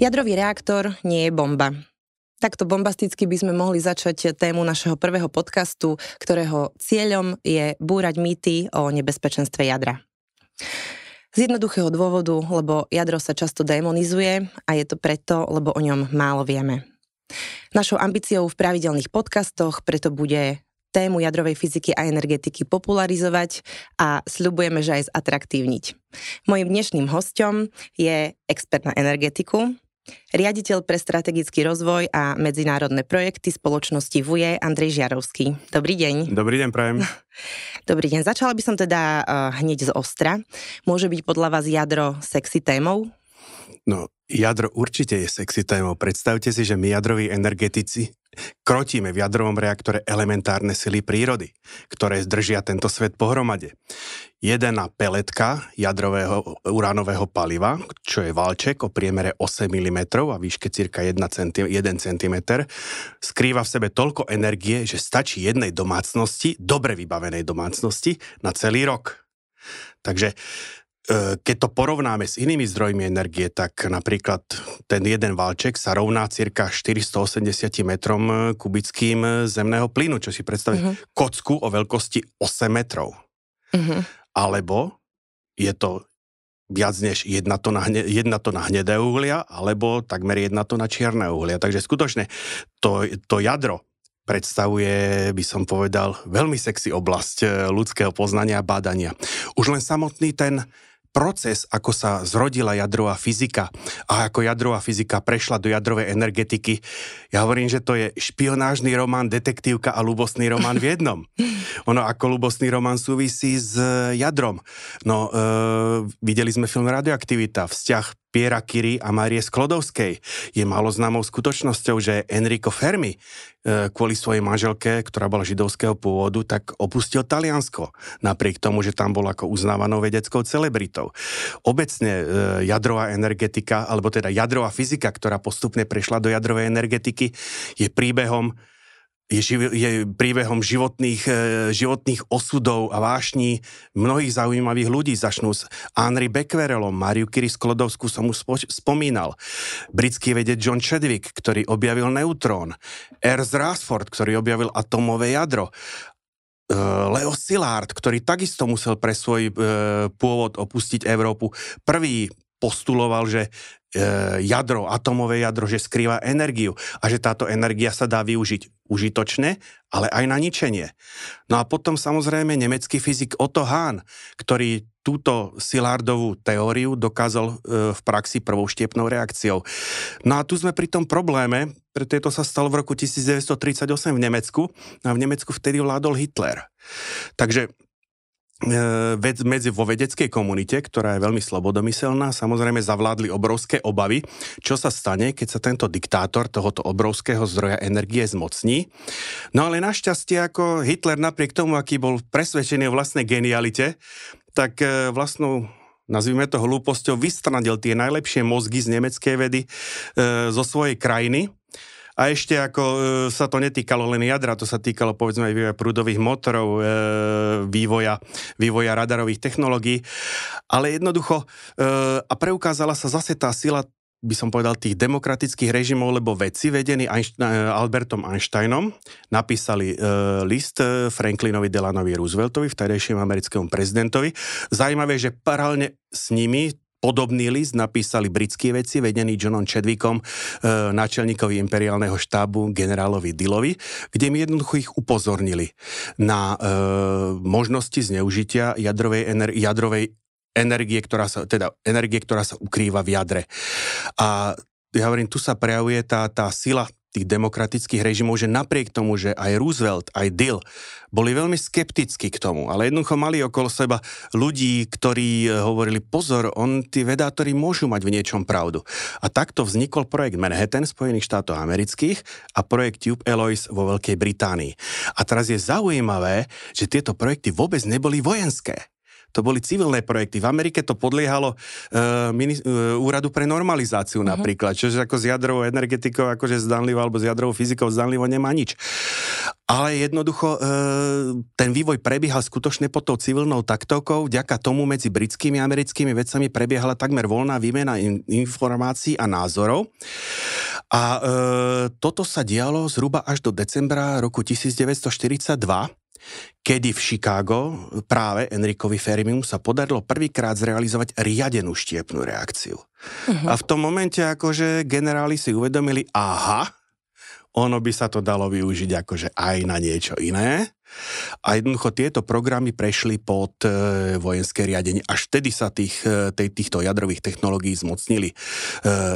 Jadrový reaktor nie je bomba. Takto bombasticky by sme mohli začať tému našeho prvého podcastu, ktorého cieľom je búrať mýty o nebezpečenstve jadra. Z jednoduchého dôvodu, lebo jadro sa často demonizuje a je to preto, lebo o ňom málo vieme. Našou ambíciou v pravidelných podcastoch preto bude tému jadrovej fyziky a energetiky popularizovať a sľubujeme, že aj zatraktívniť. Mojím dnešným hostom je expert na energetiku, riaditeľ pre strategický rozvoj a medzinárodné projekty spoločnosti VUJE Andrej Žiarovský. Dobrý deň. Dobrý deň, prajem. Dobrý deň. Začala by som teda uh, hneď z ostra. Môže byť podľa vás jadro sexy témou? No, jadro určite je sexy témou. Predstavte si, že my jadroví energetici krotíme v jadrovom reaktore elementárne sily prírody, ktoré zdržia tento svet pohromade. Jedna peletka jadrového uránového paliva, čo je valček o priemere 8 mm a výške cirka 1 cm, skrýva v sebe toľko energie, že stačí jednej domácnosti, dobre vybavenej domácnosti, na celý rok. Takže keď to porovnáme s inými zdrojmi energie, tak napríklad ten jeden valček sa rovná cirka 480 metrom e, kubickým zemného plynu, čo si predstavíte, uh-huh. kocku o veľkosti 8 metrov. Uh-huh. Alebo je to viac než jedna tona, jedna tona hnedé uhlia, alebo takmer jedna tona čierne uhlia. Takže skutočne to, to jadro predstavuje, by som povedal, veľmi sexy oblasť e, ľudského poznania a bádania. Už len samotný ten proces, ako sa zrodila jadrová fyzika a ako jadrová fyzika prešla do jadrovej energetiky. Ja hovorím, že to je špionážny román, detektívka a ľubostný román v jednom. Ono ako ľubostný román súvisí s jadrom. No, e, videli sme film Radioaktivita, vzťah Piera Curie a Marie Sklodovskej. Je málo známou skutočnosťou, že Enrico Fermi e, kvôli svojej manželke, ktorá bola židovského pôvodu, tak opustil Taliansko, napriek tomu, že tam bol ako uznávanou vedeckou celebritou. Obecne e, jadrová energetika, alebo teda jadrová fyzika, ktorá postupne prešla do jadrovej energetiky, je príbehom je, živ- je príbehom životných, e, životných osudov a vášní mnohých zaujímavých ľudí. Začnú s Henry Becquerelom, Mariu Curie Sklodovskú som už spo- spomínal, britský vedec John Chadwick, ktorý objavil neutrón, Ernst Rutherford, ktorý objavil atomové jadro, e, Leo Szilard, ktorý takisto musel pre svoj e, pôvod opustiť Európu. Prvý postuloval, že e, jadro, atomové jadro, že skrýva energiu a že táto energia sa dá využiť užitočne, ale aj na ničenie. No a potom samozrejme nemecký fyzik Otto Hahn, ktorý túto Silardovú teóriu dokázal e, v praxi prvou štiepnou reakciou. No a tu sme pri tom probléme, preto to sa stalo v roku 1938 v Nemecku a v Nemecku vtedy vládol Hitler. Takže medzi vo vedeckej komunite, ktorá je veľmi slobodomyselná, samozrejme zavládli obrovské obavy, čo sa stane, keď sa tento diktátor tohoto obrovského zdroja energie zmocní. No ale našťastie ako Hitler napriek tomu, aký bol presvedčený o vlastnej genialite, tak e, vlastnou nazvime to hlúposťou, vystranil tie najlepšie mozgy z nemeckej vedy e, zo svojej krajiny a ešte ako e, sa to netýkalo len jadra, to sa týkalo povedzme aj vývoja prúdových motorov, e, vývoja, vývoja radarových technológií. Ale jednoducho, e, a preukázala sa zase tá sila by som povedal, tých demokratických režimov, lebo vedci vedení Einstein, Albertom Einsteinom napísali e, list Franklinovi Delanovi Rooseveltovi, vtedajšiemu americkému prezidentovi. Zajímavé, že paralelne s nimi Podobný list napísali britskí vedci vedení Johnom Chadwickom, e, náčelníkovi imperiálneho štábu generálovi Dillovi, kde mi jednoducho ich upozornili na e, možnosti zneužitia jadrovej, ener- jadrovej energie, ktorá sa, teda energie, ktorá sa ukrýva v jadre. A ja hovorím, tu sa prejavuje tá, tá sila tých demokratických režimov, že napriek tomu, že aj Roosevelt, aj Dill boli veľmi skeptickí k tomu, ale jednoducho mali okolo seba ľudí, ktorí eh, hovorili, pozor, on, tí vedátori môžu mať v niečom pravdu. A takto vznikol projekt Manhattan Spojených štátov amerických a projekt Tube Alloys vo Veľkej Británii. A teraz je zaujímavé, že tieto projekty vôbec neboli vojenské. To boli civilné projekty. V Amerike to podliehalo uh, mini, uh, úradu pre normalizáciu uh-huh. napríklad, čo ako s jadrovou energetikou, akože zdanlivo, alebo s jadrovou fyzikou zdanlivo nemá nič. Ale jednoducho uh, ten vývoj prebiehal skutočne pod tou civilnou taktovkou. Vďaka tomu medzi britskými a americkými vedcami prebiehala takmer voľná výmena in, informácií a názorov. A uh, toto sa dialo zhruba až do decembra roku 1942 kedy v Chicago práve Enrikovi Fermimu sa podarilo prvýkrát zrealizovať riadenú štiepnú reakciu. Uh-huh. A v tom momente akože generáli si uvedomili, aha, ono by sa to dalo využiť akože aj na niečo iné. A jednoducho tieto programy prešli pod e, vojenské riadenie. Až vtedy sa tých, e, týchto jadrových technológií zmocnili, e,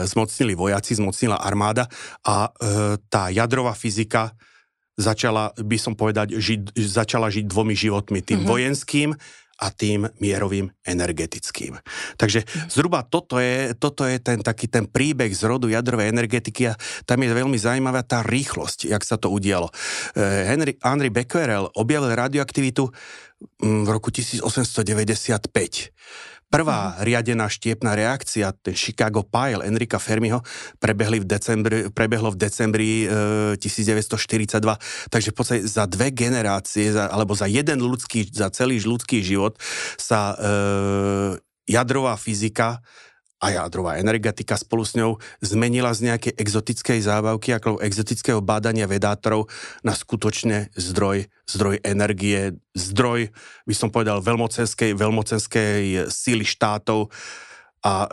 zmocnili vojaci, zmocnila armáda a e, tá jadrová fyzika začala, by som povedať, žiť, začala žiť dvomi životmi. Tým mm-hmm. vojenským a tým mierovým energetickým. Takže zhruba toto je, toto je ten taký ten príbeh z rodu jadrovej energetiky a tam je veľmi zaujímavá tá rýchlosť, jak sa to udialo. Eh, Henry, Henry Becquerel objavil radioaktivitu mm, v roku 1895 Prvá riadená štiepná reakcia, ten Chicago Pile Enrika Fermiho, prebehli v decembri, prebehlo v decembri e, 1942. Takže v podstate za dve generácie, za, alebo za jeden ľudský, za celý ľudský život sa e, jadrová fyzika a jadrová energetika spolu s ňou zmenila z nejakej exotickej zábavky ako exotického bádania vedátorov na skutočne zdroj, zdroj energie, zdroj, by som povedal, veľmocenskej, veľmocenskej síly štátov a e,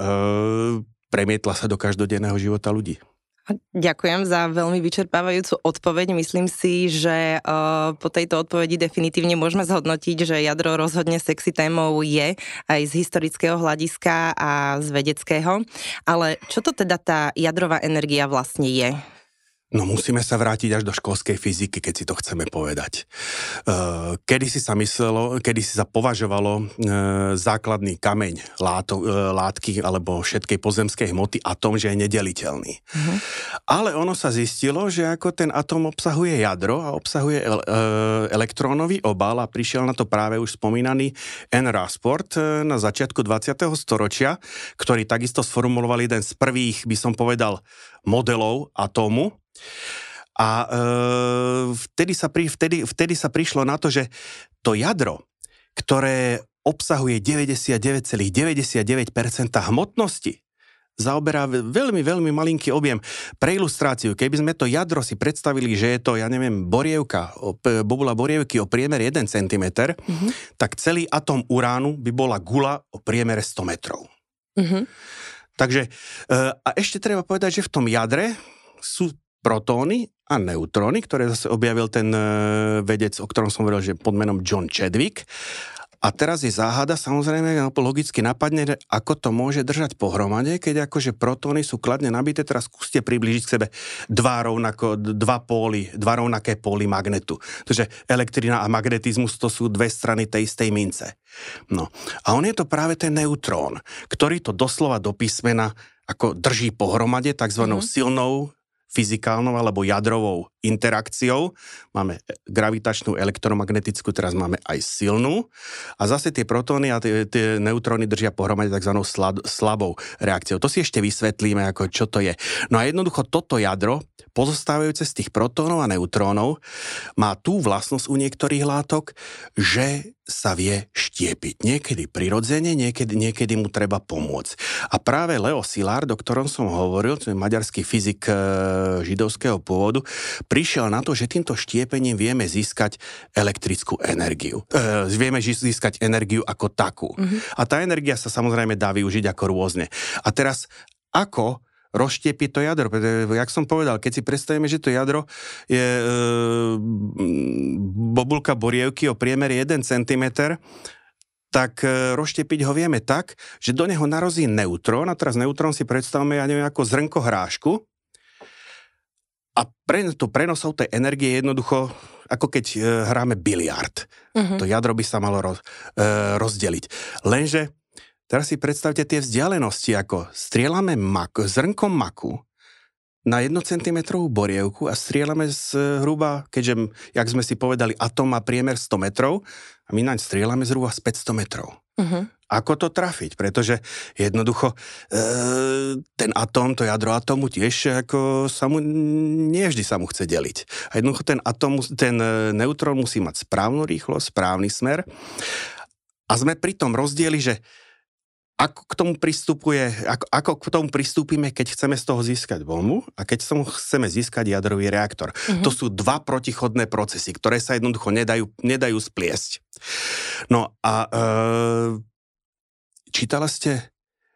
premietla sa do každodenného života ľudí. Ďakujem za veľmi vyčerpávajúcu odpoveď. Myslím si, že uh, po tejto odpovedi definitívne môžeme zhodnotiť, že jadro rozhodne sexy témou je aj z historického hľadiska a z vedeckého. Ale čo to teda tá jadrová energia vlastne je? No musíme sa vrátiť až do školskej fyziky, keď si to chceme povedať. Uh, kedy si sa myslelo, kedy si sa považovalo uh, základný kameň láto, uh, látky alebo všetkej pozemskej hmoty atom, že je nedeliteľný. Uh-huh. Ale ono sa zistilo, že ako ten atom obsahuje jadro a obsahuje el, elektrónový obal a prišiel na to práve už spomínaný N. Rasport na začiatku 20. storočia, ktorý takisto sformuloval jeden z prvých, by som povedal, modelov atómu, a e, vtedy, sa pri, vtedy, vtedy sa prišlo na to, že to jadro, ktoré obsahuje 99,99% hmotnosti, zaoberá veľmi, veľmi malinký objem. Pre ilustráciu, keby sme to jadro si predstavili, že je to, ja neviem, borievka, bobula borievky o priemere 1 cm, mm-hmm. tak celý atom uránu by bola gula o priemere 100 metrov. Mm-hmm. Takže, e, a ešte treba povedať, že v tom jadre sú protóny a neutróny, ktoré zase objavil ten e, vedec, o ktorom som hovoril, že pod menom John Chadwick. A teraz je záhada, samozrejme logicky napadne, ako to môže držať pohromade, keď akože protóny sú kladne nabité, teraz skúste približiť k sebe dva, rovnako, dva, póly, dva rovnaké póly magnetu. Takže elektrina a magnetizmus to sú dve strany tej istej mince. No. A on je to práve ten neutrón, ktorý to doslova do písmena ako drží pohromade tzv. Mm-hmm. silnou fyzikálnou alebo jadrovou interakciou. Máme gravitačnú elektromagnetickú, teraz máme aj silnú. A zase tie protóny a tie, tie neutróny držia pohromade tzv. slabou reakciou. To si ešte vysvetlíme, ako čo to je. No a jednoducho toto jadro, pozostávajúce z tých protónov a neutrónov, má tú vlastnosť u niektorých látok, že sa vie štiepiť. Niekedy prirodzene, niekedy, niekedy mu treba pomôcť. A práve Leo Szilard, o ktorom som hovoril, to je maďarský fyzik e, židovského pôvodu, prišiel na to, že týmto štiepením vieme získať elektrickú energiu. E, vieme získať energiu ako takú. Mm-hmm. A tá energia sa samozrejme dá využiť ako rôzne. A teraz ako rozštiepiť to jadro. Jak som povedal, keď si predstavíme, že to jadro je e, bobulka borievky o priemere 1 cm, tak e, rozštiepiť ho vieme tak, že do neho narozí neutrón, a teraz neutrón si predstavme, ja neviem, ako zrnko hrášku, a pre, to prenosov tej energie je jednoducho ako keď e, hráme biliard. Uh-huh. To jadro by sa malo roz, e, rozdeliť. Lenže Teraz si predstavte tie vzdialenosti, ako strieľame mak, zrnkom maku na 1 cm borievku a strieľame z hruba, keďže, jak sme si povedali, atom má priemer 100 metrov a my naň strieľame zhruba z 500 metrov. Uh-huh. Ako to trafiť? Pretože jednoducho e, ten atóm, to jadro atomu tiež ako sa mu, nie vždy sa mu chce deliť. A jednoducho ten atóm, ten e, neutrón musí mať správnu rýchlosť, správny smer. A sme pri tom rozdieli, že ako k tomu pristupuje, ako, ako k tomu pristúpime, keď chceme z toho získať bombu a keď tomu chceme získať jadrový reaktor. Mm-hmm. To sú dva protichodné procesy, ktoré sa jednoducho nedajú, nedajú spliesť. No a e, čítala ste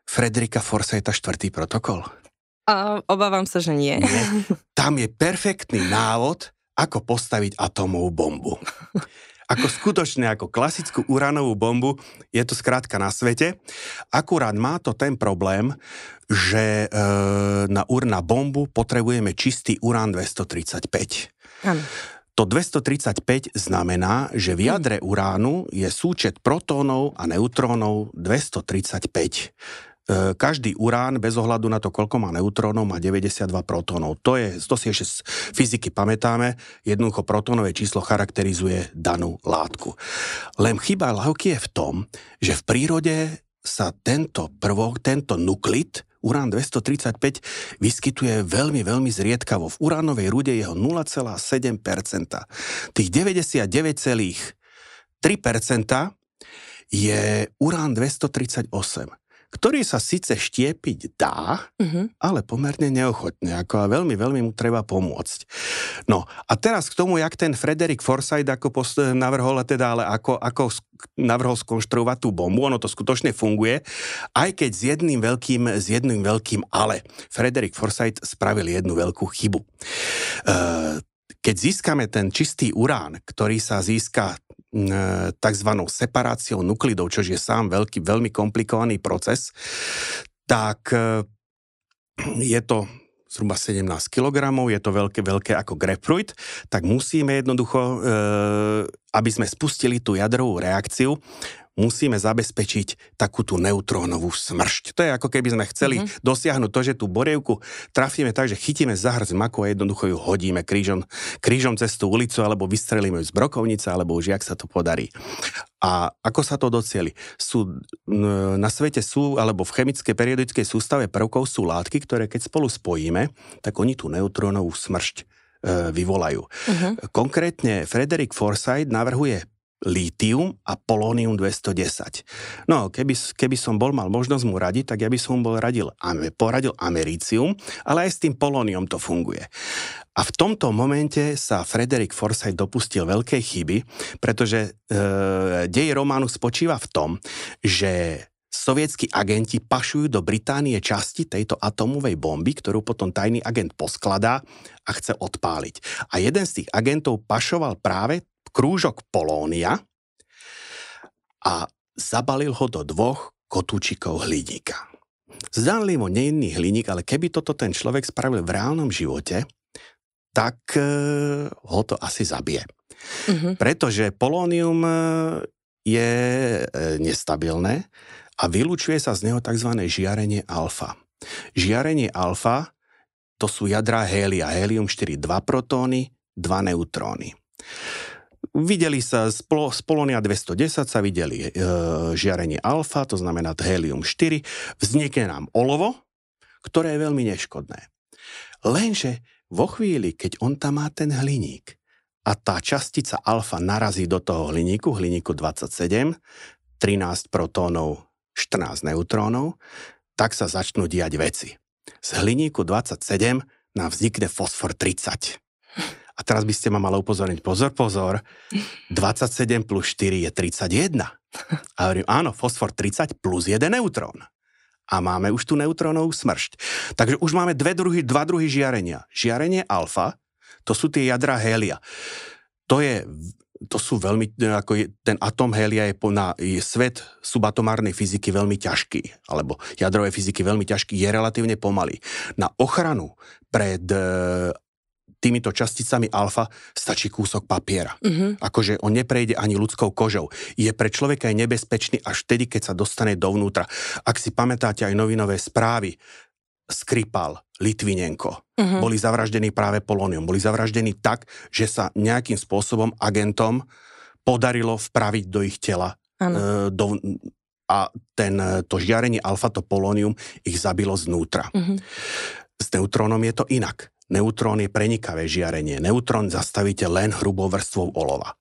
Frederika Forsyta štvrtý protokol? A obávam sa, že nie. nie. Tam je perfektný návod, ako postaviť atomovú bombu ako skutočne, ako klasickú uránovú bombu, je to skrátka na svete. Akurát má to ten problém, že e, na, na bombu potrebujeme čistý urán 235. Ano. To 235 znamená, že v jadre uránu je súčet protónov a neutrónov 235. E, každý urán, bez ohľadu na to, koľko má neutrónov, má 92 protónov. To, je, to si ešte z fyziky pamätáme, jednoducho protónové číslo charakterizuje danú látku. Len chyba lávky je v tom, že v prírode sa tento prvok, tento nuklid, urán 235, vyskytuje veľmi, veľmi zriedkavo. V uránovej rude jeho 0,7%. Tých 99,3% je urán 238 ktorý sa síce štiepiť dá, uh-huh. ale pomerne neochotne, ako a veľmi, veľmi mu treba pomôcť. No a teraz k tomu, jak ten Frederick Forsyth ako post- navrhol, teda, ale ako, ako navrhol skonštruovať tú bombu, ono to skutočne funguje, aj keď s jedným veľkým, s jedným veľkým ale. Frederick Forsyth spravil jednu veľkú chybu. Uh, keď získame ten čistý urán, ktorý sa získa tzv. separáciou nuklidov, čo je sám veľký, veľmi komplikovaný proces, tak e, je to zhruba 17 kg, je to veľké, veľké ako grapefruit, tak musíme jednoducho, e, aby sme spustili tú jadrovú reakciu, musíme zabezpečiť takú tú neutrónovú smršť. To je ako keby sme chceli mm-hmm. dosiahnuť to, že tú borievku trafíme tak, že chytíme za maku a jednoducho ju hodíme krížom, krížom cez tú ulicu, alebo vystrelíme ju z brokovnice, alebo už jak sa to podarí. A ako sa to docieli? Sú, na svete sú, alebo v chemickej periodickej sústave prvkov sú látky, ktoré keď spolu spojíme, tak oni tú neutrónovú smršť e, vyvolajú. Uh-huh. Konkrétne Frederick Forsyth navrhuje lítium a polónium 210. No, keby, keby som bol mal možnosť mu radiť, tak ja by som bol radil, poradil americium, ale aj s tým polónium to funguje. A v tomto momente sa Frederick Forsyth dopustil veľkej chyby, pretože e, dej románu spočíva v tom, že sovietskí agenti pašujú do Británie časti tejto atomovej bomby, ktorú potom tajný agent poskladá a chce odpáliť. A jeden z tých agentov pašoval práve krúžok polónia a zabalil ho do dvoch kotúčikov hliníka. Zdanlivo neiný hliník, ale keby toto ten človek spravil v reálnom živote, tak e, ho to asi zabije. Mm-hmm. Pretože polónium e, je e, nestabilné a vylúčuje sa z neho tzv. žiarenie alfa. Žiarenie alfa to sú jadrá hélia. Hélium 4, 2 protóny, 2 neutróny. Videli sa z, pol, z Polonia 210 sa videli e, žiarenie alfa, to znamená helium-4, vznikne nám olovo, ktoré je veľmi neškodné. Lenže vo chvíli, keď on tam má ten hliník a tá častica alfa narazí do toho hliníku, hliníku 27, 13 protónov, 14 neutrónov, tak sa začnú diať veci. Z hliníku 27 nám vznikne fosfor 30. A teraz by ste ma mali upozorniť, pozor, pozor, 27 plus 4 je 31. A hovorím, áno, fosfor 30 plus 1 neutrón. A máme už tú neutrónovú smršť. Takže už máme dve druhy, dva druhy žiarenia. Žiarenie alfa, to sú tie jadra hélia. To je to sú veľmi, ako je, ten atom hélia je, na je svet subatomárnej fyziky veľmi ťažký, alebo jadrovej fyziky veľmi ťažký, je relatívne pomalý. Na ochranu pred týmito časticami alfa stačí kúsok papiera. Uh-huh. Akože on neprejde ani ľudskou kožou. Je pre človeka aj nebezpečný až vtedy, keď sa dostane dovnútra. Ak si pamätáte aj novinové správy, Skripal, Litvinenko, uh-huh. boli zavraždení práve polónium. Boli zavraždení tak, že sa nejakým spôsobom agentom podarilo vpraviť do ich tela uh, do, a ten, to žiarenie alfa, to polónium, ich zabilo znútra. Mm-hmm. S neutrónom je to inak. Neutrón je prenikavé žiarenie. Neutrón zastavíte len hrubou vrstvou olova.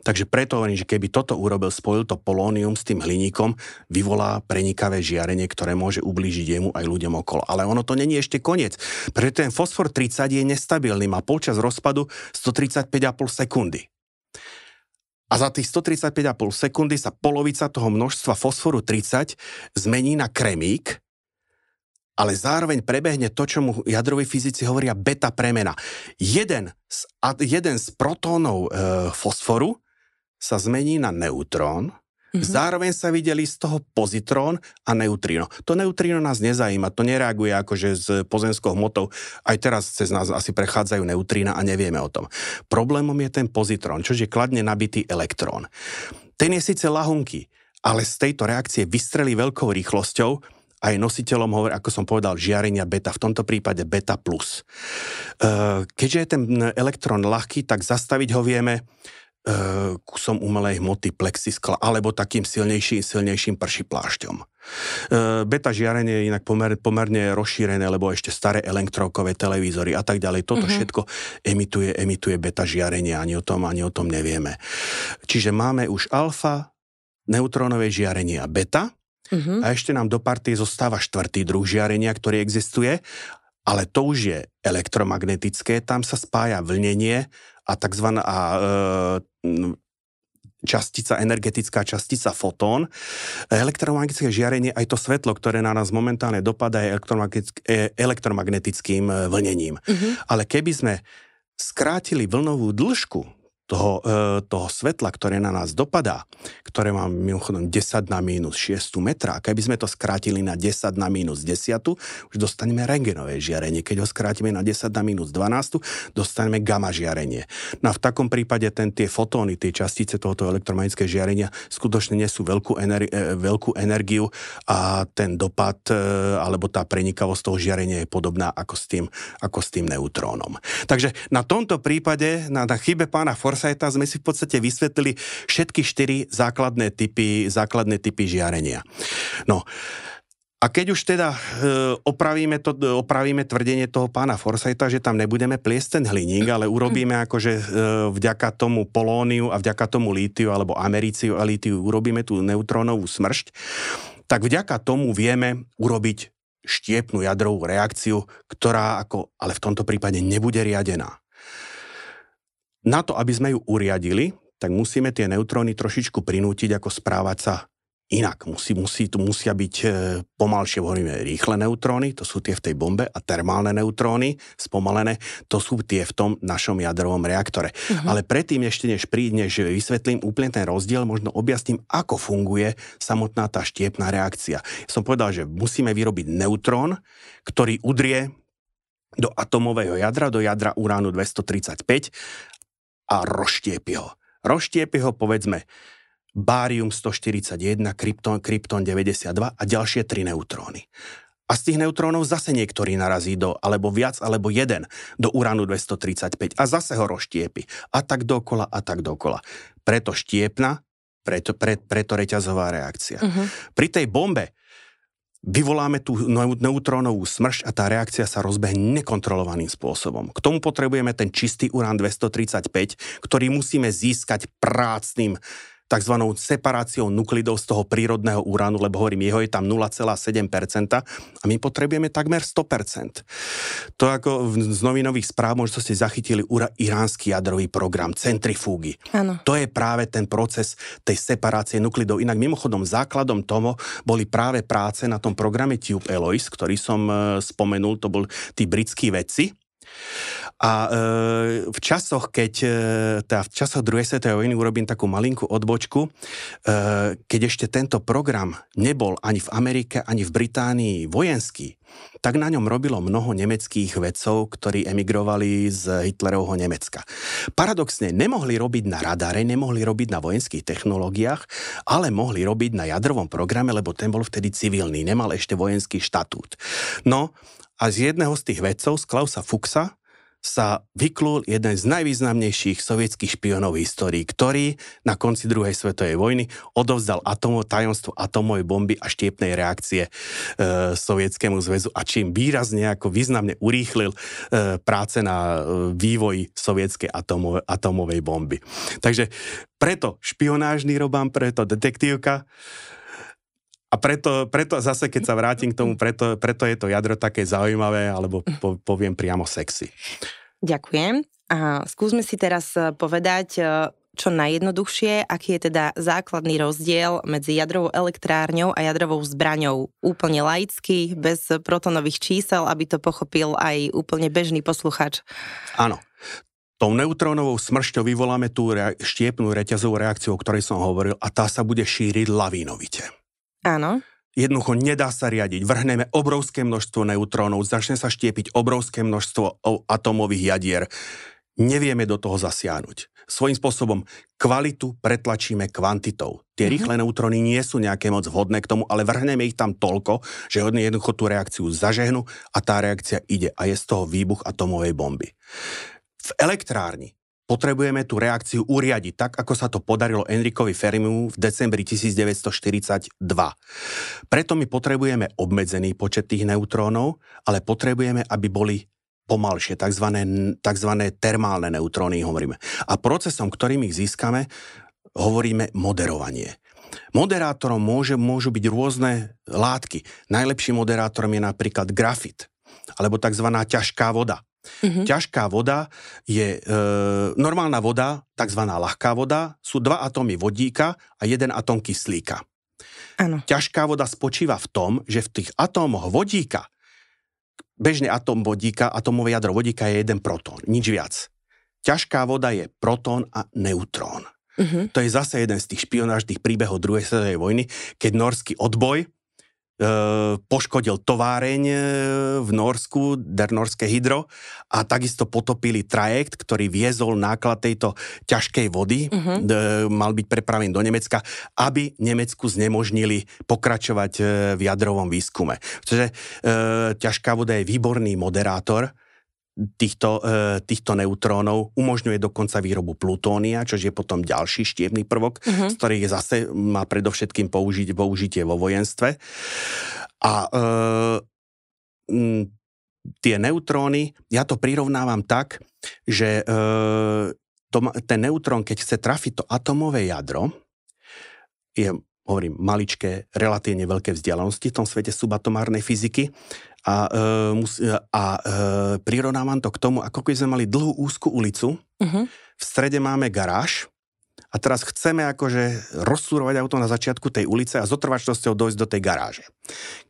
Takže preto hovorím, že keby toto urobil, spojil to polónium s tým hliníkom, vyvolá prenikavé žiarenie, ktoré môže ublížiť jemu aj ľuďom okolo. Ale ono to není ešte koniec, pretože ten fosfor 30 je nestabilný, má počas rozpadu 135,5 sekundy. A za tých 135,5 sekundy sa polovica toho množstva fosforu 30 zmení na kremík, ale zároveň prebehne to, čo mu jadroví fyzici hovoria beta premena. Jeden z, jeden z protónov e, fosforu sa zmení na neutrón, Mm-hmm. Zároveň sa videli z toho pozitrón a neutrino. To neutrino nás nezajíma, to nereaguje akože s pozemskou hmotou. Aj teraz cez nás asi prechádzajú neutrína a nevieme o tom. Problémom je ten pozitrón, čo je kladne nabitý elektrón. Ten je síce lahunký, ale z tejto reakcie vystrelí veľkou rýchlosťou aj nositeľom, hovorí, ako som povedal, žiarenia beta, v tomto prípade beta+. plus. E, keďže je ten elektrón ľahký, tak zastaviť ho vieme e, kusom umelej hmoty plexiskla alebo takým silnejším, silnejším pršiplášťom. E, beta žiarenie je inak pomer, pomerne rozšírené, lebo ešte staré elektrokové televízory a tak ďalej. Toto mm-hmm. všetko emituje, emituje beta žiarenie, ani o tom, ani o tom nevieme. Čiže máme už alfa, neutrónové žiarenie a beta, Uh-huh. A ešte nám do partie zostáva štvrtý druh žiarenia, ktorý existuje, ale to už je elektromagnetické, tam sa spája vlnenie a tzv. A, e, častica, energetická častica fotón. Elektromagnetické žiarenie, aj to svetlo, ktoré na nás momentálne dopadá, je e, elektromagnetickým e, vlnením. Uh-huh. Ale keby sme skrátili vlnovú dĺžku toho, e, toho svetla, ktoré na nás dopadá, ktoré má mimochodom 10 na minus 6 metra, a keby sme to skrátili na 10 na minus 10, už dostaneme rengenové žiarenie. Keď ho skrátime na 10 na minus 12, dostaneme gamma žiarenie. No a v takom prípade ten, tie fotóny, tie častice tohoto elektromagnetického žiarenia skutočne nesú veľkú, ener- e, veľkú energiu a ten dopad e, alebo tá prenikavosť toho žiarenia je podobná ako s tým, ako s tým neutrónom. Takže na tomto prípade, na, na chybe pána Forsa Forsyta sme si v podstate vysvetlili všetky štyri základné typy, základné typy žiarenia. No, a keď už teda e, opravíme, to, opravíme tvrdenie toho pána Forsyta, že tam nebudeme pliesť ten hliník, ale urobíme akože e, vďaka tomu polóniu a vďaka tomu lítiu alebo americiu a lítiu urobíme tú neutrónovú smršť, tak vďaka tomu vieme urobiť štiepnú jadrovú reakciu, ktorá ako, ale v tomto prípade nebude riadená. Na to, aby sme ju uriadili, tak musíme tie neutróny trošičku prinútiť, ako správať sa inak. Musí, musí, tu musia byť e, pomalšie, hovoríme, rýchle neutróny, to sú tie v tej bombe, a termálne neutróny, spomalené, to sú tie v tom našom jadrovom reaktore. Uh-huh. Ale predtým ešte, než prídne, že vysvetlím úplne ten rozdiel, možno objasním, ako funguje samotná tá štiepná reakcia. Som povedal, že musíme vyrobiť neutrón, ktorý udrie do atomového jadra, do jadra uránu 235 a roštiepi ho. Roštiepi ho, povedzme, bárium 141, krypton, krypton 92 a ďalšie tri neutróny. A z tých neutrónov zase niektorý narazí do, alebo viac, alebo jeden, do uránu 235 a zase ho roštiepi. A tak dokola, a tak dokola. Preto štiepna, preto, pre, preto reťazová reakcia. Uh-huh. Pri tej bombe vyvoláme tú neutrónovú smršť a tá reakcia sa rozbehne nekontrolovaným spôsobom. K tomu potrebujeme ten čistý urán 235, ktorý musíme získať prácným tzv. separáciou nuklidov z toho prírodného uránu, lebo hovorím, jeho je tam 0,7% a my potrebujeme takmer 100%. To ako z novinových správ možno ste zachytili ura, iránsky jadrový program, centrifúgy. Ano. To je práve ten proces tej separácie nuklidov. Inak mimochodom základom toho boli práve práce na tom programe Tube Eloise, ktorý som e, spomenul, to bol tí britskí vedci, a e, v časoch, keď e, teda v časoch druhej svetovej vojny urobím takú malinkú odbočku, e, keď ešte tento program nebol ani v Amerike, ani v Británii vojenský, tak na ňom robilo mnoho nemeckých vedcov, ktorí emigrovali z Hitlerovho Nemecka. Paradoxne nemohli robiť na radare, nemohli robiť na vojenských technológiách, ale mohli robiť na jadrovom programe, lebo ten bol vtedy civilný, nemal ešte vojenský štatút. No a z jedného z tých vedcov, z Klausa Fuchsa, sa vyklul jeden z najvýznamnejších sovietských špionov v histórii, ktorý na konci druhej svetovej vojny odovzdal atomo, tajomstvo atomovej bomby a štiepnej reakcie e, Sovietskému zväzu a čím výrazne ako významne urýchlil e, práce na e, vývoji sovietskej atomove, atomovej bomby. Takže preto špionážny robám, preto detektívka, a preto, preto zase, keď sa vrátim k tomu, preto, preto je to jadro také zaujímavé, alebo po, poviem priamo sexy. Ďakujem. A skúsme si teraz e, povedať, e, čo najjednoduchšie, aký je teda základný rozdiel medzi jadrovou elektrárňou a jadrovou zbraňou. Úplne laicky, bez protonových čísel, aby to pochopil aj úplne bežný posluchač. Áno. Tou neutrónovou smršťou vyvoláme tú rea- štiepnú reťazovú reakciu, o ktorej som hovoril, a tá sa bude šíriť lavínovite. Áno. Jednoducho nedá sa riadiť. Vrhneme obrovské množstvo neutrónov, začne sa štiepiť obrovské množstvo atomových jadier. Nevieme do toho zasiahnuť. Svojím spôsobom kvalitu pretlačíme kvantitou. Tie mm-hmm. rýchle neutróny nie sú nejaké moc vhodné k tomu, ale vrhneme ich tam toľko, že hodne jednoducho tú reakciu zažehnu a tá reakcia ide a je z toho výbuch atomovej bomby. V elektrárni potrebujeme tú reakciu uriadiť tak, ako sa to podarilo Enrikovi Fermimu v decembri 1942. Preto my potrebujeme obmedzený počet tých neutrónov, ale potrebujeme, aby boli pomalšie, tzv. tzv. termálne neutróny hovoríme. A procesom, ktorým ich získame, hovoríme moderovanie. Moderátorom môže, môžu byť rôzne látky. Najlepším moderátorom je napríklad grafit, alebo tzv. ťažká voda. Mm-hmm. Ťažká voda je e, normálna voda, tzv. ľahká voda, sú dva atómy vodíka a jeden atóm kyslíka. Ano. Ťažká voda spočíva v tom, že v tých atómoch vodíka, bežný atóm vodíka, atómové jadro vodíka je jeden protón, nič viac. Ťažká voda je protón a neutrón. Mm-hmm. To je zase jeden z tých špionážnych príbehov druhej svetovej vojny, keď norský odboj poškodil továreň e, v Norsku, der Norské hydro a takisto potopili trajekt, ktorý viezol náklad tejto ťažkej vody, uh-huh. mal byť prepravený do Nemecka, aby Nemecku znemožnili pokračovať v jadrovom výskume. Pretože ťažká voda je výborný moderátor, týchto, e, týchto neutrónov, umožňuje dokonca výrobu plutónia, čo je potom ďalší štievný prvok, uh-huh. z ktorých je zase má predovšetkým použiť, použitie vo vojenstve. A e, m, tie neutróny, ja to prirovnávam tak, že e, to, ten neutrón, keď chce trafiť to atomové jadro, je hovorím, maličké, relatívne veľké vzdialenosti v tom svete subatomárnej fyziky a, e, mus, a e, prirovnávam to k tomu, ako keď sme mali dlhú úzku ulicu, uh-huh. v strede máme garáž a teraz chceme akože rozsúrovať auto na začiatku tej ulice a s otrvačnosťou dojsť do tej garáže.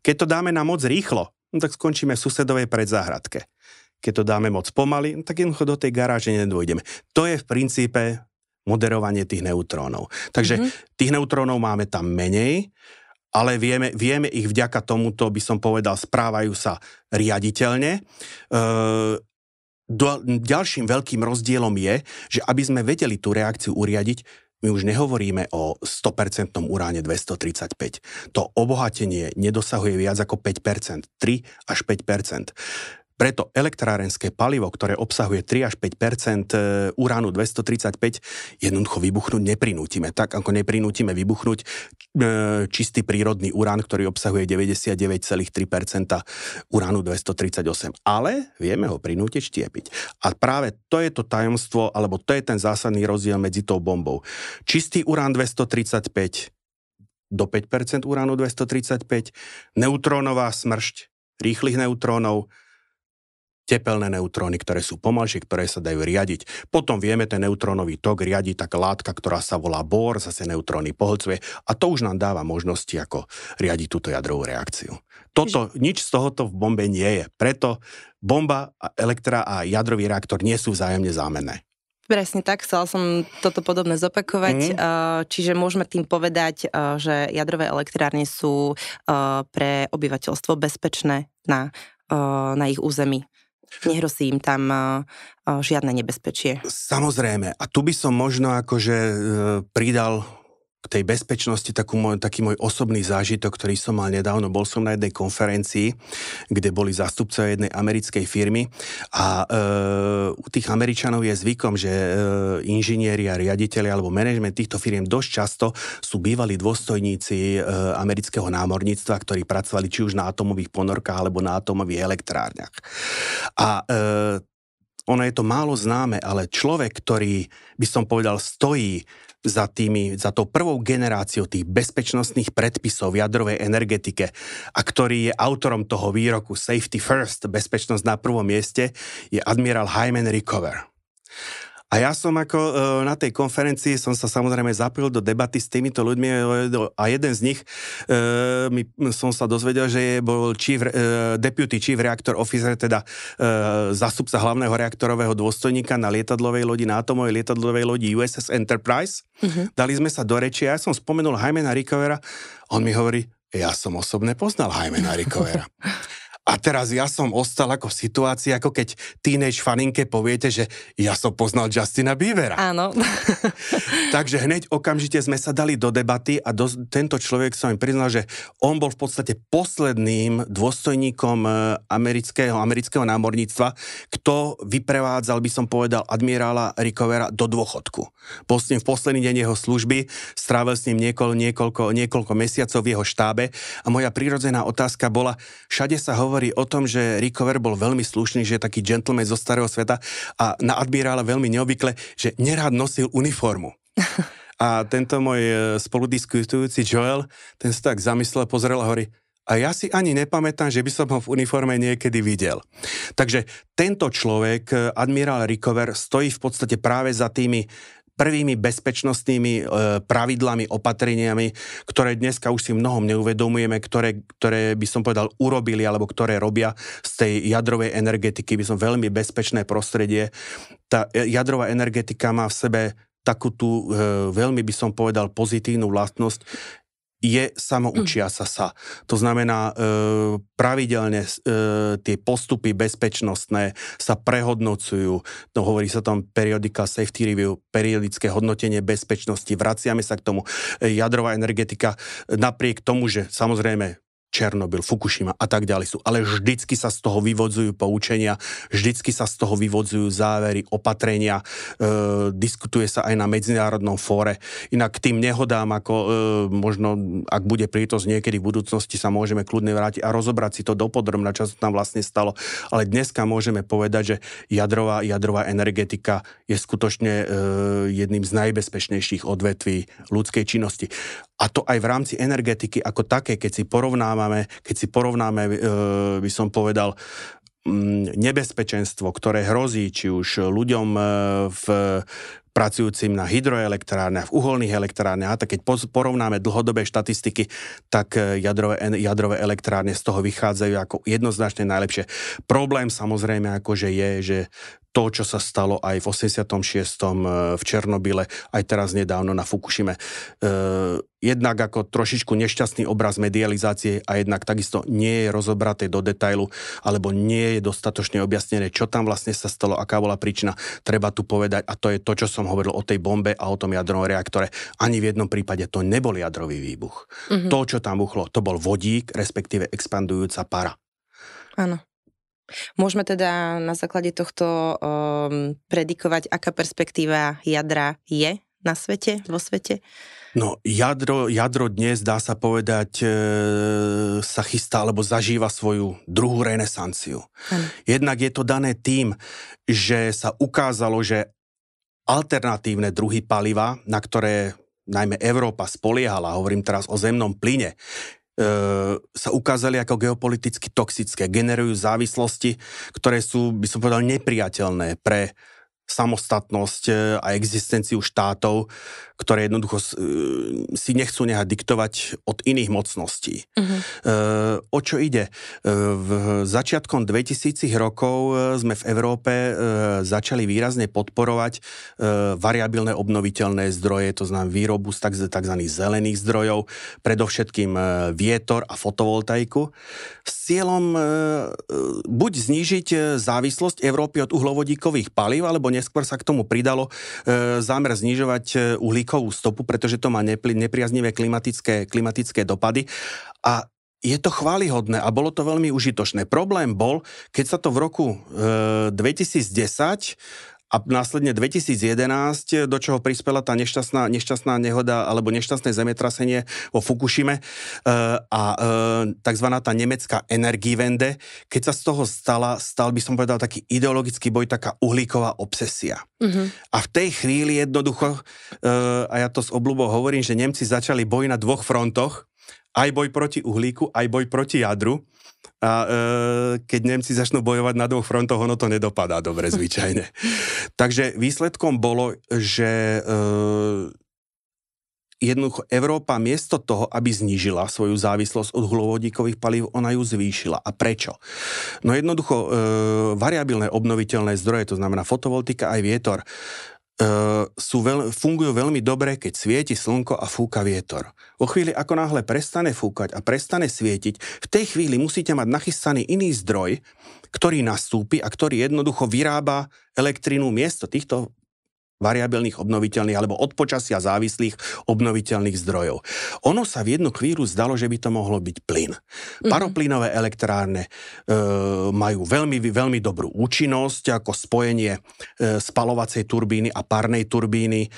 Keď to dáme na moc rýchlo, no tak skončíme v susedovej predzáhradke. Keď to dáme moc pomaly, no tak jednoducho do tej garáže nedôjdeme. To je v princípe moderovanie tých neutrónov. Takže mm-hmm. tých neutrónov máme tam menej, ale vieme, vieme ich vďaka tomuto, by som povedal, správajú sa riaditeľne. E, do, ďalším veľkým rozdielom je, že aby sme vedeli tú reakciu uriadiť, my už nehovoríme o 100% uráne 235. To obohatenie nedosahuje viac ako 5%, 3 až 5%. Preto elektrárenské palivo, ktoré obsahuje 3 až 5 e, uránu 235, jednoducho vybuchnúť neprinútime. Tak ako neprinútime vybuchnúť e, čistý prírodný urán, ktorý obsahuje 99,3% uránu 238. Ale vieme ho prinútiť štiepiť. A práve to je to tajomstvo, alebo to je ten zásadný rozdiel medzi tou bombou. Čistý urán 235 do 5% uránu 235, neutrónová smršť rýchlych neutrónov tepelné neutróny, ktoré sú pomalšie, ktoré sa dajú riadiť. Potom vieme ten neutrónový tok riadiť taká látka, ktorá sa volá bor, zase neutróny pohlcuje a to už nám dáva možnosti, ako riadiť túto jadrovú reakciu. Toto, nič z tohoto v bombe nie je. Preto bomba, elektra a jadrový reaktor nie sú vzájomne zámenné. Presne tak, chcela som toto podobné zopakovať. Mm. Čiže môžeme tým povedať, že jadrové elektrárne sú pre obyvateľstvo bezpečné na, na ich území nehrosí im tam žiadne nebezpečie. Samozrejme. A tu by som možno akože e, pridal k tej bezpečnosti takú môj, taký môj osobný zážitok, ktorý som mal nedávno. Bol som na jednej konferencii, kde boli zástupcovia jednej americkej firmy a e, u tých Američanov je zvykom, že e, inžinieri a riaditeľi alebo manažment týchto firiem dosť často sú bývalí dôstojníci e, amerického námorníctva, ktorí pracovali či už na atomových ponorkách alebo na atomových elektrárniach. A e, ono je to málo známe, ale človek, ktorý by som povedal stojí za, tými, za tou prvou generáciou tých bezpečnostných predpisov v jadrovej energetike a ktorý je autorom toho výroku Safety First, bezpečnosť na prvom mieste, je admirál Hyman Rickover. A ja som ako e, na tej konferencii som sa samozrejme zapojil do debaty s týmito ľuďmi e, a jeden z nich e, mi, som sa dozvedel, že je, bol chief, deputy chief reactor officer, teda zastupca hlavného reaktorového dôstojníka na lietadlovej lodi, na atomovej lietadlovej lodi USS Enterprise. Uh-huh. Dali sme sa do reči a ja som spomenul Hymena Rickovera. On mi hovorí, ja som osobne poznal Hymena Rickovera. A teraz ja som ostal ako v situácii, ako keď teenage faninke poviete, že ja som poznal Justina Biebera. Áno. Takže hneď okamžite sme sa dali do debaty a do, tento človek sa mi priznal, že on bol v podstate posledným dôstojníkom e, amerického, amerického námorníctva, kto vyprevádzal, by som povedal, admirála Rickovera do dôchodku. Ním v posledný deň jeho služby, strávil s ním niekoľko, niekoľko, niekoľko mesiacov v jeho štábe a moja prírodzená otázka bola, všade sa hovorí hovorí o tom, že Rickover bol veľmi slušný, že je taký gentleman zo starého sveta a na admirála veľmi neobvykle, že nerád nosil uniformu. A tento môj e, spoludiskutujúci Joel, ten sa tak zamyslel, pozrel a hovorí, a ja si ani nepamätám, že by som ho v uniforme niekedy videl. Takže tento človek, e, admirál Rickover, stojí v podstate práve za tými prvými bezpečnostnými e, pravidlami, opatreniami, ktoré dneska už si mnohom neuvedomujeme, ktoré, ktoré by som povedal urobili alebo ktoré robia z tej jadrovej energetiky, by som veľmi bezpečné prostredie. Tá jadrová energetika má v sebe takú tú e, veľmi by som povedal pozitívnu vlastnosť, je samoučiaca sa. To znamená, e, pravidelne e, tie postupy bezpečnostné sa prehodnocujú. To hovorí sa tam periodical safety review, periodické hodnotenie bezpečnosti. Vraciame sa k tomu. E, jadrová energetika, napriek tomu, že samozrejme Černobyl, Fukushima a tak ďalej sú. Ale vždycky sa z toho vyvodzujú poučenia, vždycky sa z toho vyvodzujú závery, opatrenia, e, diskutuje sa aj na medzinárodnom fóre. Inak tým nehodám, ako e, možno, ak bude prítos niekedy v budúcnosti, sa môžeme kľudne vrátiť a rozobrať si to dopodrobne, čo sa tam vlastne stalo. Ale dneska môžeme povedať, že jadrová, jadrová energetika je skutočne e, jedným z najbezpečnejších odvetví ľudskej činnosti. A to aj v rámci energetiky ako také, keď si porovnávame, keď si porovnáme, e, by som povedal, mm, nebezpečenstvo, ktoré hrozí či už ľuďom e, v pracujúcim na hydroelektrárne, v uholných elektrárne a tak keď porovnáme dlhodobé štatistiky, tak e, jadrové, jadrové elektrárne z toho vychádzajú ako jednoznačne najlepšie. Problém samozrejme akože je, že to, čo sa stalo aj v 86. E, v Černobyle, aj teraz nedávno na Fukushime. E, jednak ako trošičku nešťastný obraz medializácie a jednak takisto nie je rozobraté do detailu, alebo nie je dostatočne objasnené, čo tam vlastne sa stalo, aká bola príčina. Treba tu povedať, a to je to, čo som hovoril o tej bombe a o tom jadrovom reaktore. Ani v jednom prípade to nebol jadrový výbuch. Mm-hmm. To, čo tam buchlo, to bol vodík, respektíve expandujúca para. Áno. Môžeme teda na základe tohto um, predikovať, aká perspektíva jadra je na svete, vo svete? No, jadro, jadro dnes, dá sa povedať, e, sa chystá alebo zažíva svoju druhú renesanciu. Ano. Jednak je to dané tým, že sa ukázalo, že alternatívne druhy paliva, na ktoré najmä Európa spoliehala, hovorím teraz o zemnom plyne, sa ukázali ako geopoliticky toxické, generujú závislosti, ktoré sú, by som povedal, nepriateľné pre samostatnosť e, a existenciu štátov, ktoré jednoducho e, si nechcú nehať diktovať od iných mocností. Uh-huh. O čo ide? V začiatkom 2000 rokov sme v Európe začali výrazne podporovať variabilné obnoviteľné zdroje, to znamená výrobu z tzv. zelených zdrojov, predovšetkým vietor a fotovoltaiku, s cieľom buď znížiť závislosť Európy od uhlovodíkových palív, alebo neskôr sa k tomu pridalo zámer znižovať uhlík uhlíkovú stopu, pretože to má nepriaznivé klimatické, klimatické dopady a je to chválihodné a bolo to veľmi užitočné. Problém bol, keď sa to v roku e, 2010 a následne 2011, do čoho prispela tá nešťastná, nešťastná nehoda alebo nešťastné zemetrasenie vo Fukushime e, a e, tzv. tá nemecká Energiewende, keď sa z toho stala, stal by som povedal taký ideologický boj, taká uhlíková obsesia. Mm-hmm. A v tej chvíli jednoducho, e, a ja to s obľubou hovorím, že Nemci začali boj na dvoch frontoch, aj boj proti uhlíku, aj boj proti jadru a e, keď Nemci začnú bojovať na dvoch frontoch, ono to nedopadá dobre zvyčajne. Takže výsledkom bolo, že e, jednoducho Európa miesto toho, aby znížila svoju závislosť od uhlovodíkových palív, ona ju zvýšila. A prečo? No jednoducho e, variabilné obnoviteľné zdroje, to znamená fotovoltika aj vietor, sú veľ, fungujú veľmi dobre, keď svieti slnko a fúka vietor. Vo chvíli, ako náhle prestane fúkať a prestane svietiť, v tej chvíli musíte mať nachystaný iný zdroj, ktorý nastúpi a ktorý jednoducho vyrába elektrínu miesto týchto variabilných obnoviteľných alebo od počasia závislých obnoviteľných zdrojov. Ono sa v jednu chvíľu zdalo, že by to mohlo byť plyn. Mm-hmm. Paroplynové elektrárne e, majú veľmi, veľmi dobrú účinnosť, ako spojenie e, spalovacej turbíny a párnej turbíny e,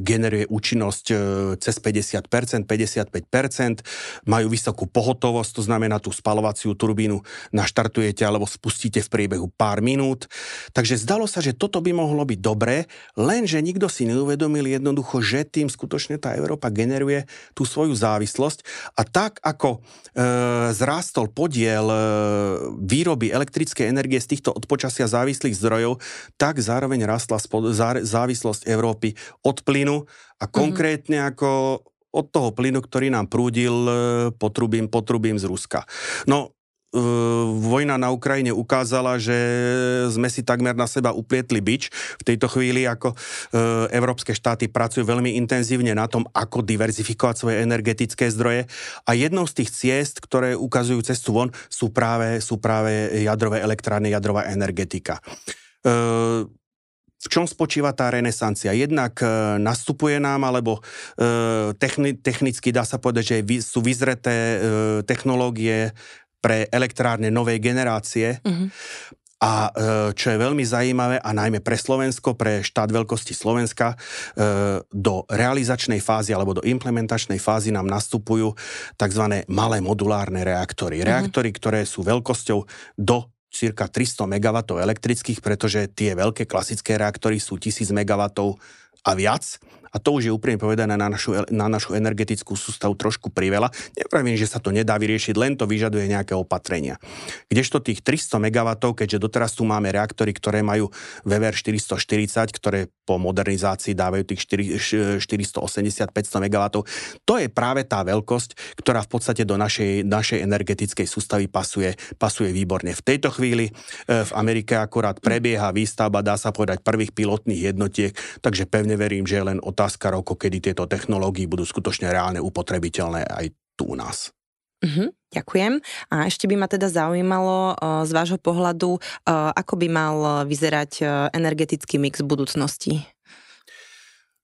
generuje účinnosť e, cez 50%, 55%, majú vysokú pohotovosť, to znamená tú spalovaciu turbínu naštartujete alebo spustíte v priebehu pár minút. Takže zdalo sa, že toto by mohlo byť dobré, len že nikto si neuvedomil jednoducho, že tým skutočne tá Európa generuje tú svoju závislosť a tak ako e, zrástol podiel e, výroby elektrickej energie z týchto odpočasia závislých zdrojov, tak zároveň rastla spod, zá, závislosť Európy od plynu a mhm. konkrétne mm-hmm. ako od toho plynu, ktorý nám prúdil e, potrubím, potrubím z Ruska. No, vojna na Ukrajine ukázala, že sme si takmer na seba uplietli bič. V tejto chvíli ako e, európske štáty pracujú veľmi intenzívne na tom, ako diverzifikovať svoje energetické zdroje a jednou z tých ciest, ktoré ukazujú cestu von, sú práve, sú práve jadrové elektrárne, jadrová energetika. E, v čom spočíva tá renesancia? Jednak e, nastupuje nám, alebo e, techni, technicky dá sa povedať, že sú vyzreté e, technológie pre elektrárne novej generácie. Mm-hmm. A e, čo je veľmi zaujímavé, a najmä pre Slovensko, pre štát veľkosti Slovenska, e, do realizačnej fázy alebo do implementačnej fázy nám nastupujú tzv. malé modulárne reaktory. Mm-hmm. Reaktory, ktoré sú veľkosťou do cirka 300 MW elektrických, pretože tie veľké klasické reaktory sú 1000 MW a viac a to už je úprimne povedané na našu, na našu energetickú sústavu trošku priveľa. Nepravím, že sa to nedá vyriešiť, len to vyžaduje nejaké opatrenia. Kdežto tých 300 MW, keďže doteraz tu máme reaktory, ktoré majú VVR 440, ktoré po modernizácii dávajú tých 480-500 MW, to je práve tá veľkosť, ktorá v podstate do našej, našej energetickej sústavy pasuje, pasuje výborne. V tejto chvíli e, v Amerike akurát prebieha výstavba, dá sa povedať, prvých pilotných jednotiek, takže pevne verím, že je len o otázka rokov, kedy tieto technológie budú skutočne reálne upotrebiteľné aj tu u nás. Uh-huh, ďakujem. A ešte by ma teda zaujímalo uh, z vášho pohľadu, uh, ako by mal vyzerať uh, energetický mix v budúcnosti?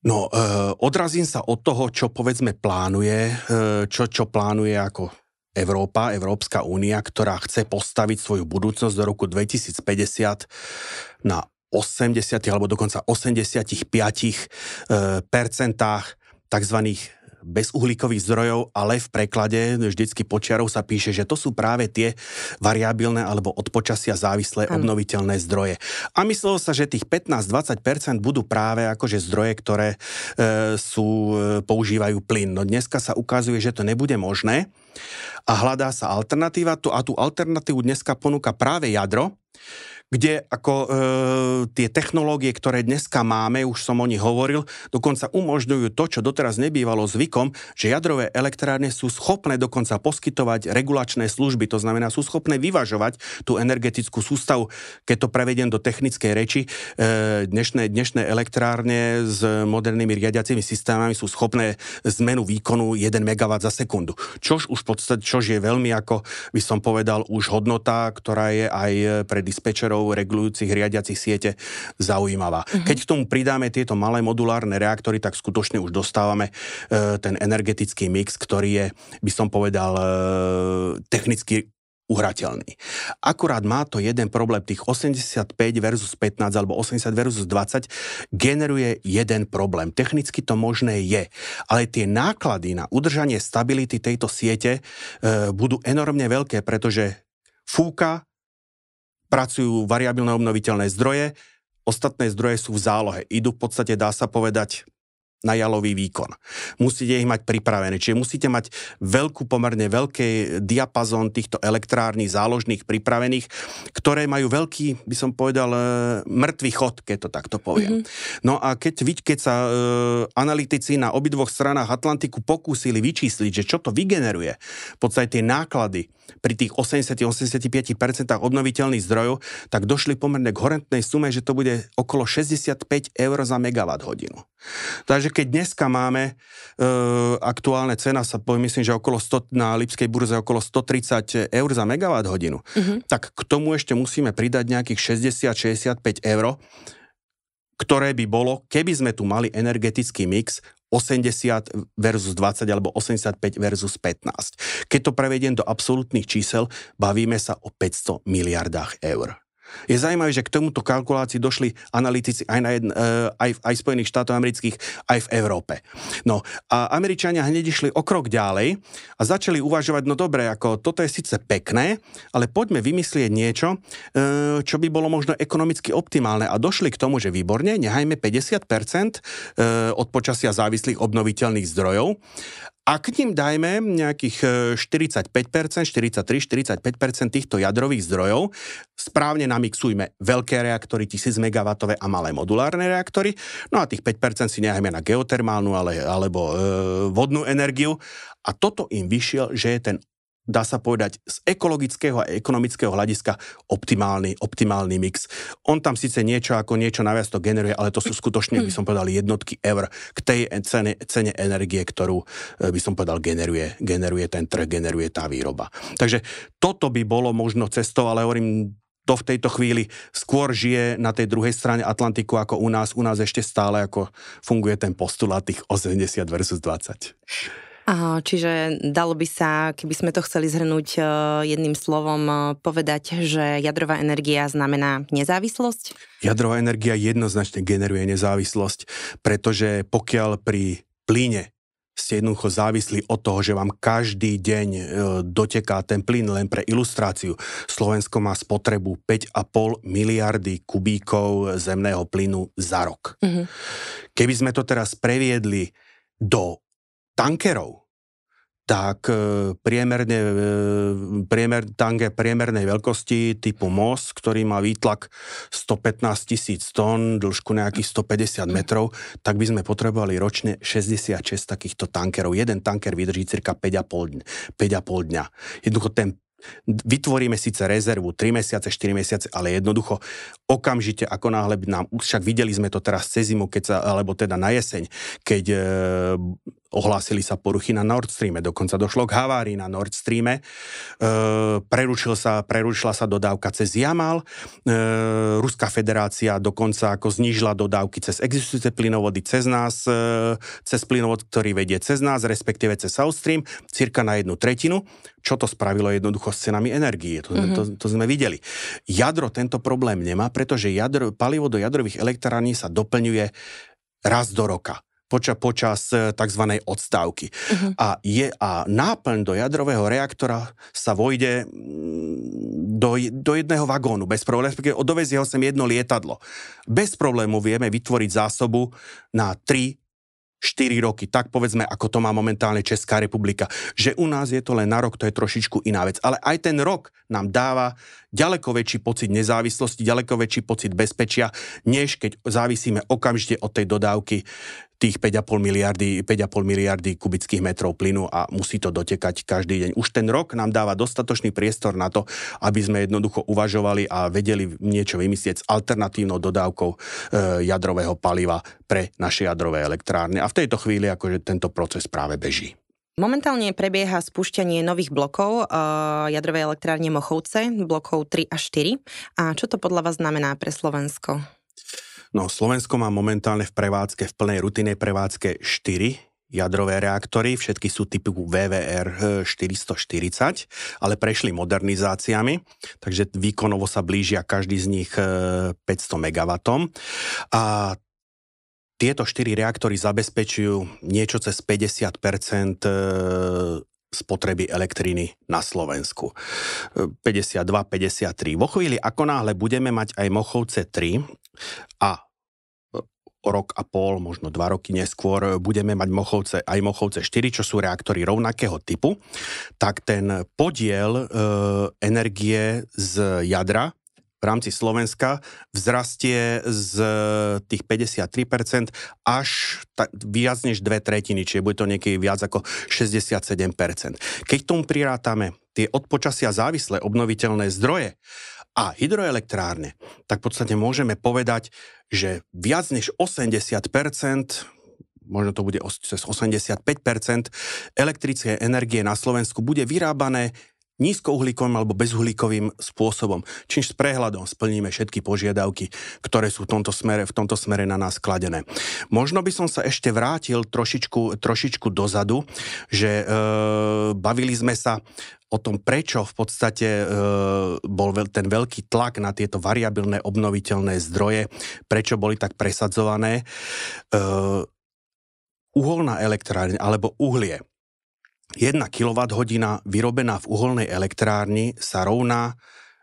No, uh, odrazím sa od toho, čo povedzme plánuje, uh, čo, čo plánuje ako Európa, Európska únia, ktorá chce postaviť svoju budúcnosť do roku 2050 na 80 alebo dokonca 85 e, percentách tzv bezuhlíkových zdrojov, ale v preklade vždycky počiarov sa píše, že to sú práve tie variabilné alebo od počasia závislé ano. obnoviteľné zdroje. A myslelo sa, že tých 15-20% budú práve akože zdroje, ktoré e, sú, e, používajú plyn. No dneska sa ukazuje, že to nebude možné a hľadá sa alternatíva. Tu, a tú alternatívu dneska ponúka práve jadro, kde ako e, tie technológie, ktoré dneska máme, už som o nich hovoril, dokonca umožňujú to, čo doteraz nebývalo zvykom, že jadrové elektrárne sú schopné dokonca poskytovať regulačné služby, to znamená, sú schopné vyvažovať tú energetickú sústavu. Keď to prevediem do technickej reči, e, dnešné, dnešné elektrárne s modernými riadiacimi systémami sú schopné zmenu výkonu 1 MW za sekundu. Čož už podstate, čož je veľmi, ako by som povedal, už hodnota, ktorá je aj pre dispečerov faktorov regulujúcich riadiacich siete zaujímavá. Uh-huh. Keď k tomu pridáme tieto malé modulárne reaktory, tak skutočne už dostávame e, ten energetický mix, ktorý je, by som povedal, e, technicky uhrateľný. Akurát má to jeden problém, tých 85 versus 15 alebo 80 versus 20 generuje jeden problém. Technicky to možné je, ale tie náklady na udržanie stability tejto siete e, budú enormne veľké, pretože fúka, pracujú variabilné obnoviteľné zdroje, ostatné zdroje sú v zálohe. Idú v podstate, dá sa povedať, na jalový výkon. Musíte ich mať pripravené, čiže musíte mať veľkú, pomerne veľký diapazon týchto elektrární záložných pripravených, ktoré majú veľký, by som povedal, e, mŕtvý chod, keď to takto poviem. Mm-hmm. No a keď, keď sa e, analytici na obidvoch stranách Atlantiku pokúsili vyčísliť, že čo to vygeneruje, v podstate tie náklady pri tých 80-85% obnoviteľných zdrojov, tak došli pomerne k horentnej sume, že to bude okolo 65 eur za megawatt hodinu. Takže keď dneska máme e, aktuálne cena, sa poviem, myslím, že okolo 100, na Lipskej burze okolo 130 eur za megawatt hodinu, uh-huh. tak k tomu ešte musíme pridať nejakých 60-65 eur, ktoré by bolo, keby sme tu mali energetický mix 80 versus 20 alebo 85 versus 15. Keď to prevediem do absolútnych čísel, bavíme sa o 500 miliardách eur. Je zaujímavé, že k tomuto kalkulácii došli analytici aj, na jedn, uh, aj, aj v Spojených štátoch amerických, aj v Európe. No a Američania hneď išli o krok ďalej a začali uvažovať, no dobre, ako toto je síce pekné, ale poďme vymyslieť niečo, uh, čo by bolo možno ekonomicky optimálne a došli k tomu, že výborne, nehajme 50% uh, od počasia závislých obnoviteľných zdrojov a k ním dajme nejakých 45%, 43-45% týchto jadrových zdrojov, správne namixujme veľké reaktory, 1000 MW a malé modulárne reaktory, no a tých 5% si nechajme na geotermálnu ale, alebo e, vodnú energiu. A toto im vyšiel, že je ten dá sa povedať, z ekologického a ekonomického hľadiska optimálny, optimálny mix. On tam síce niečo ako niečo naviac to generuje, ale to sú skutočne, by som povedal, jednotky eur k tej cene, cene energie, ktorú eh, by som povedal generuje, generuje ten trh, generuje tá výroba. Takže toto by bolo možno cestou, ale hovorím, to v tejto chvíli skôr žije na tej druhej strane Atlantiku ako u nás. U nás ešte stále ako funguje ten postulát tých 80 versus 20. Čiže dalo by sa, keby sme to chceli zhrnúť e, jedným slovom, e, povedať, že jadrová energia znamená nezávislosť? Jadrová energia jednoznačne generuje nezávislosť, pretože pokiaľ pri plyne ste jednoducho závislí od toho, že vám každý deň e, doteká ten plyn len pre ilustráciu. Slovensko má spotrebu 5,5 miliardy kubíkov zemného plynu za rok. Mm-hmm. Keby sme to teraz previedli do tankerov, tak e, priemerne, e, priemer, tanker priemernej veľkosti typu MOS, ktorý má výtlak 115 tisíc tón, dĺžku nejakých 150 metrov, tak by sme potrebovali ročne 66 takýchto tankerov. Jeden tanker vydrží cirka 5,5 dňa. Jednoducho ten vytvoríme síce rezervu 3 mesiace, 4 mesiace, ale jednoducho okamžite, ako náhle by nám, však videli sme to teraz cez zimu, keď sa, alebo teda na jeseň, keď e, ohlásili sa poruchy na Nord Streame, dokonca došlo k havárii na Nord Streame, e, sa, prerušila sa dodávka cez Jamal, e, Ruská federácia dokonca ako znížila dodávky cez existujúce plynovody cez nás, e, cez plynovod, ktorý vedie cez nás, respektíve cez South Stream, cirka na jednu tretinu. Čo to spravilo jednoducho s cenami energie? To, mm-hmm. to, to sme videli. Jadro tento problém nemá, pretože jadro, palivo do jadrových elektrární sa doplňuje raz do roka poča, počas e, tzv. odstávky. Uh-huh. A, je, a náplň do jadrového reaktora sa vojde mm, do, do jedného vagónu, bez problémov, respektíve dovezie ho sem jedno lietadlo. Bez problému vieme vytvoriť zásobu na 3 4 roky, tak povedzme, ako to má momentálne Česká republika. Že u nás je to len na rok, to je trošičku iná vec. Ale aj ten rok nám dáva ďaleko väčší pocit nezávislosti, ďaleko väčší pocit bezpečia, než keď závisíme okamžite od tej dodávky tých 5,5 miliardy, 5,5 miliardy kubických metrov plynu a musí to dotekať každý deň. Už ten rok nám dáva dostatočný priestor na to, aby sme jednoducho uvažovali a vedeli niečo vymyslieť s alternatívnou dodávkou e, jadrového paliva pre naše jadrové elektrárne. A v tejto chvíli akože tento proces práve beží. Momentálne prebieha spúšťanie nových blokov uh, jadrovej elektrárne Mochovce, blokov 3 a 4. A čo to podľa vás znamená pre Slovensko? No, Slovensko má momentálne v prevádzke, v plnej rutinej prevádzke 4 jadrové reaktory, všetky sú typu VVR 440, ale prešli modernizáciami, takže výkonovo sa blížia každý z nich 500 MW. A tieto štyri reaktory zabezpečujú niečo cez 50 e, spotreby elektriny na Slovensku. 52, e, 53. Vo chvíli, ako náhle budeme mať aj Mochovce 3 a o rok a pol, možno dva roky neskôr budeme mať Mochovce, aj Mochovce 4, čo sú reaktory rovnakého typu, tak ten podiel e, energie z jadra v rámci Slovenska vzrastie z tých 53% až ta, viac než dve tretiny, čiže bude to niekedy viac ako 67%. Keď tomu prirátame tie od počasia závislé obnoviteľné zdroje a hydroelektrárne, tak v podstate môžeme povedať, že viac než 80%, možno to bude cez 85% elektrické energie na Slovensku bude vyrábané nízkouhlíkovým alebo bezuhlíkovým spôsobom, čímž s prehľadom splníme všetky požiadavky, ktoré sú v tomto smere, v tomto smere na nás kladené. Možno by som sa ešte vrátil trošičku, trošičku dozadu, že e, bavili sme sa o tom, prečo v podstate e, bol ten veľký tlak na tieto variabilné obnoviteľné zdroje, prečo boli tak presadzované. E, uholná elektrárne alebo uhlie 1 kWh vyrobená v uholnej elektrárni sa rovná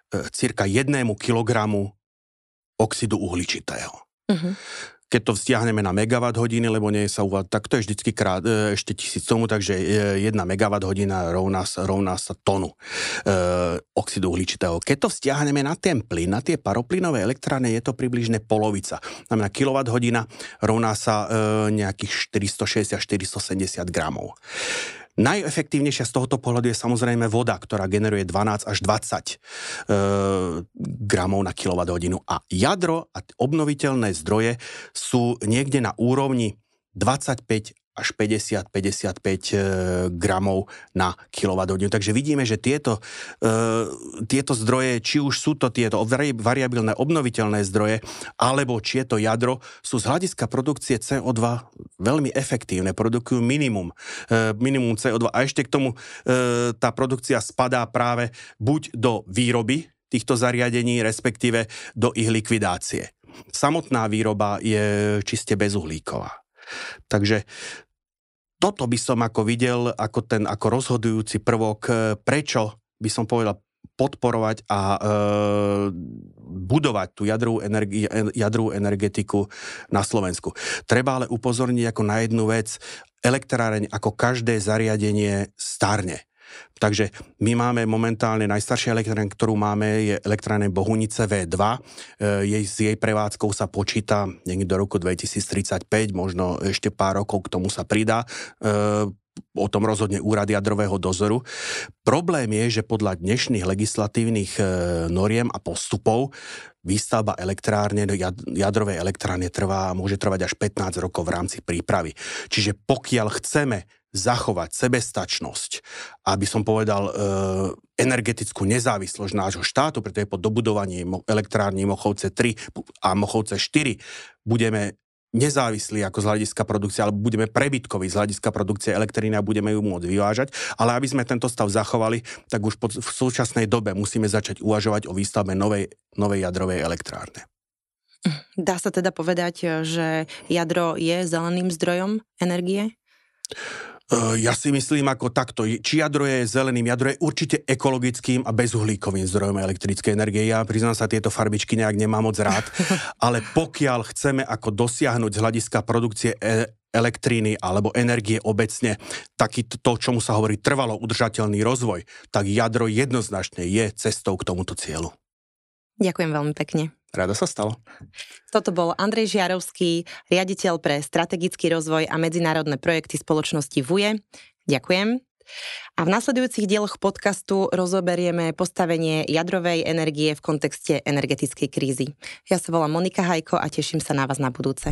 e, cirka 1 kg oxidu uhličitého. Uh-huh keď to vzťahneme na megawatt hodiny, lebo nie sa uvádza, tak to je vždycky krát, e, ešte tisíc tomu, takže e, jedna megawatt hodina rovná, rovná sa tonu e, oxidu uhličitého. Keď to vzťahneme na ten plyn, na tie paroplynové elektrárne, je to približne polovica. Znamená, kilowatt hodina rovná sa e, nejakých 460 470 gramov. Najefektívnejšia z tohoto pohľadu je samozrejme voda, ktorá generuje 12 až 20 e, gramov na kWh. A jadro a obnoviteľné zdroje sú niekde na úrovni 25 až 50-55 e, gramov na kWh. Takže vidíme, že tieto, e, tieto zdroje, či už sú to tieto variabilné obnoviteľné zdroje, alebo či je to jadro, sú z hľadiska produkcie CO2 veľmi efektívne, produkujú minimum, e, minimum CO2 a ešte k tomu tá produkcia spadá práve buď do výroby týchto zariadení, respektíve do ich likvidácie. Samotná výroba je čiste bezuhlíková. Takže toto by som ako videl ako ten ako rozhodujúci prvok, e, prečo by som povedal podporovať a e, budovať tú jadrovú, energi- jadrovú energetiku na Slovensku. Treba ale upozorniť ako na jednu vec, elektráreň ako každé zariadenie starne. Takže my máme momentálne najstaršia elektrárne, ktorú máme, je elektrárne Bohunice V2. E, jej, s jej prevádzkou sa počíta niekde do roku 2035, možno ešte pár rokov k tomu sa pridá e, o tom rozhodne úrad jadrového dozoru. Problém je, že podľa dnešných legislatívnych e, noriem a postupov výstavba elektrárne, jadrovej elektrárne trvá, môže trvať až 15 rokov v rámci prípravy. Čiže pokiaľ chceme zachovať sebestačnosť, aby som povedal e, energetickú nezávislosť nášho štátu, pretože po dobudovaní elektrární Mochovce 3 a Mochovce 4 budeme nezávislí ako z hľadiska produkcie, alebo budeme prebytkoví z hľadiska produkcie elektriny a budeme ju môcť vyvážať. Ale aby sme tento stav zachovali, tak už v súčasnej dobe musíme začať uvažovať o výstavbe novej, novej jadrovej elektrárne. Dá sa teda povedať, že jadro je zeleným zdrojom energie? Eh, ja si myslím ako takto, či jadro je zeleným, jadro je určite ekologickým a bezuhlíkovým zdrojom elektrickej energie. Ja priznám sa, tieto farbičky nejak nemám moc rád, ale pokiaľ chceme ako dosiahnuť z hľadiska produkcie e- elektriny alebo energie obecne, taký to, čomu sa hovorí trvalo udržateľný rozvoj, tak jadro jednoznačne je cestou k tomuto cieľu. Ďakujem veľmi pekne. Rada sa stalo. Toto bol Andrej Žiarovský, riaditeľ pre strategický rozvoj a medzinárodné projekty spoločnosti VUE. Ďakujem. A v nasledujúcich dieloch podcastu rozoberieme postavenie jadrovej energie v kontexte energetickej krízy. Ja sa volám Monika Hajko a teším sa na vás na budúce.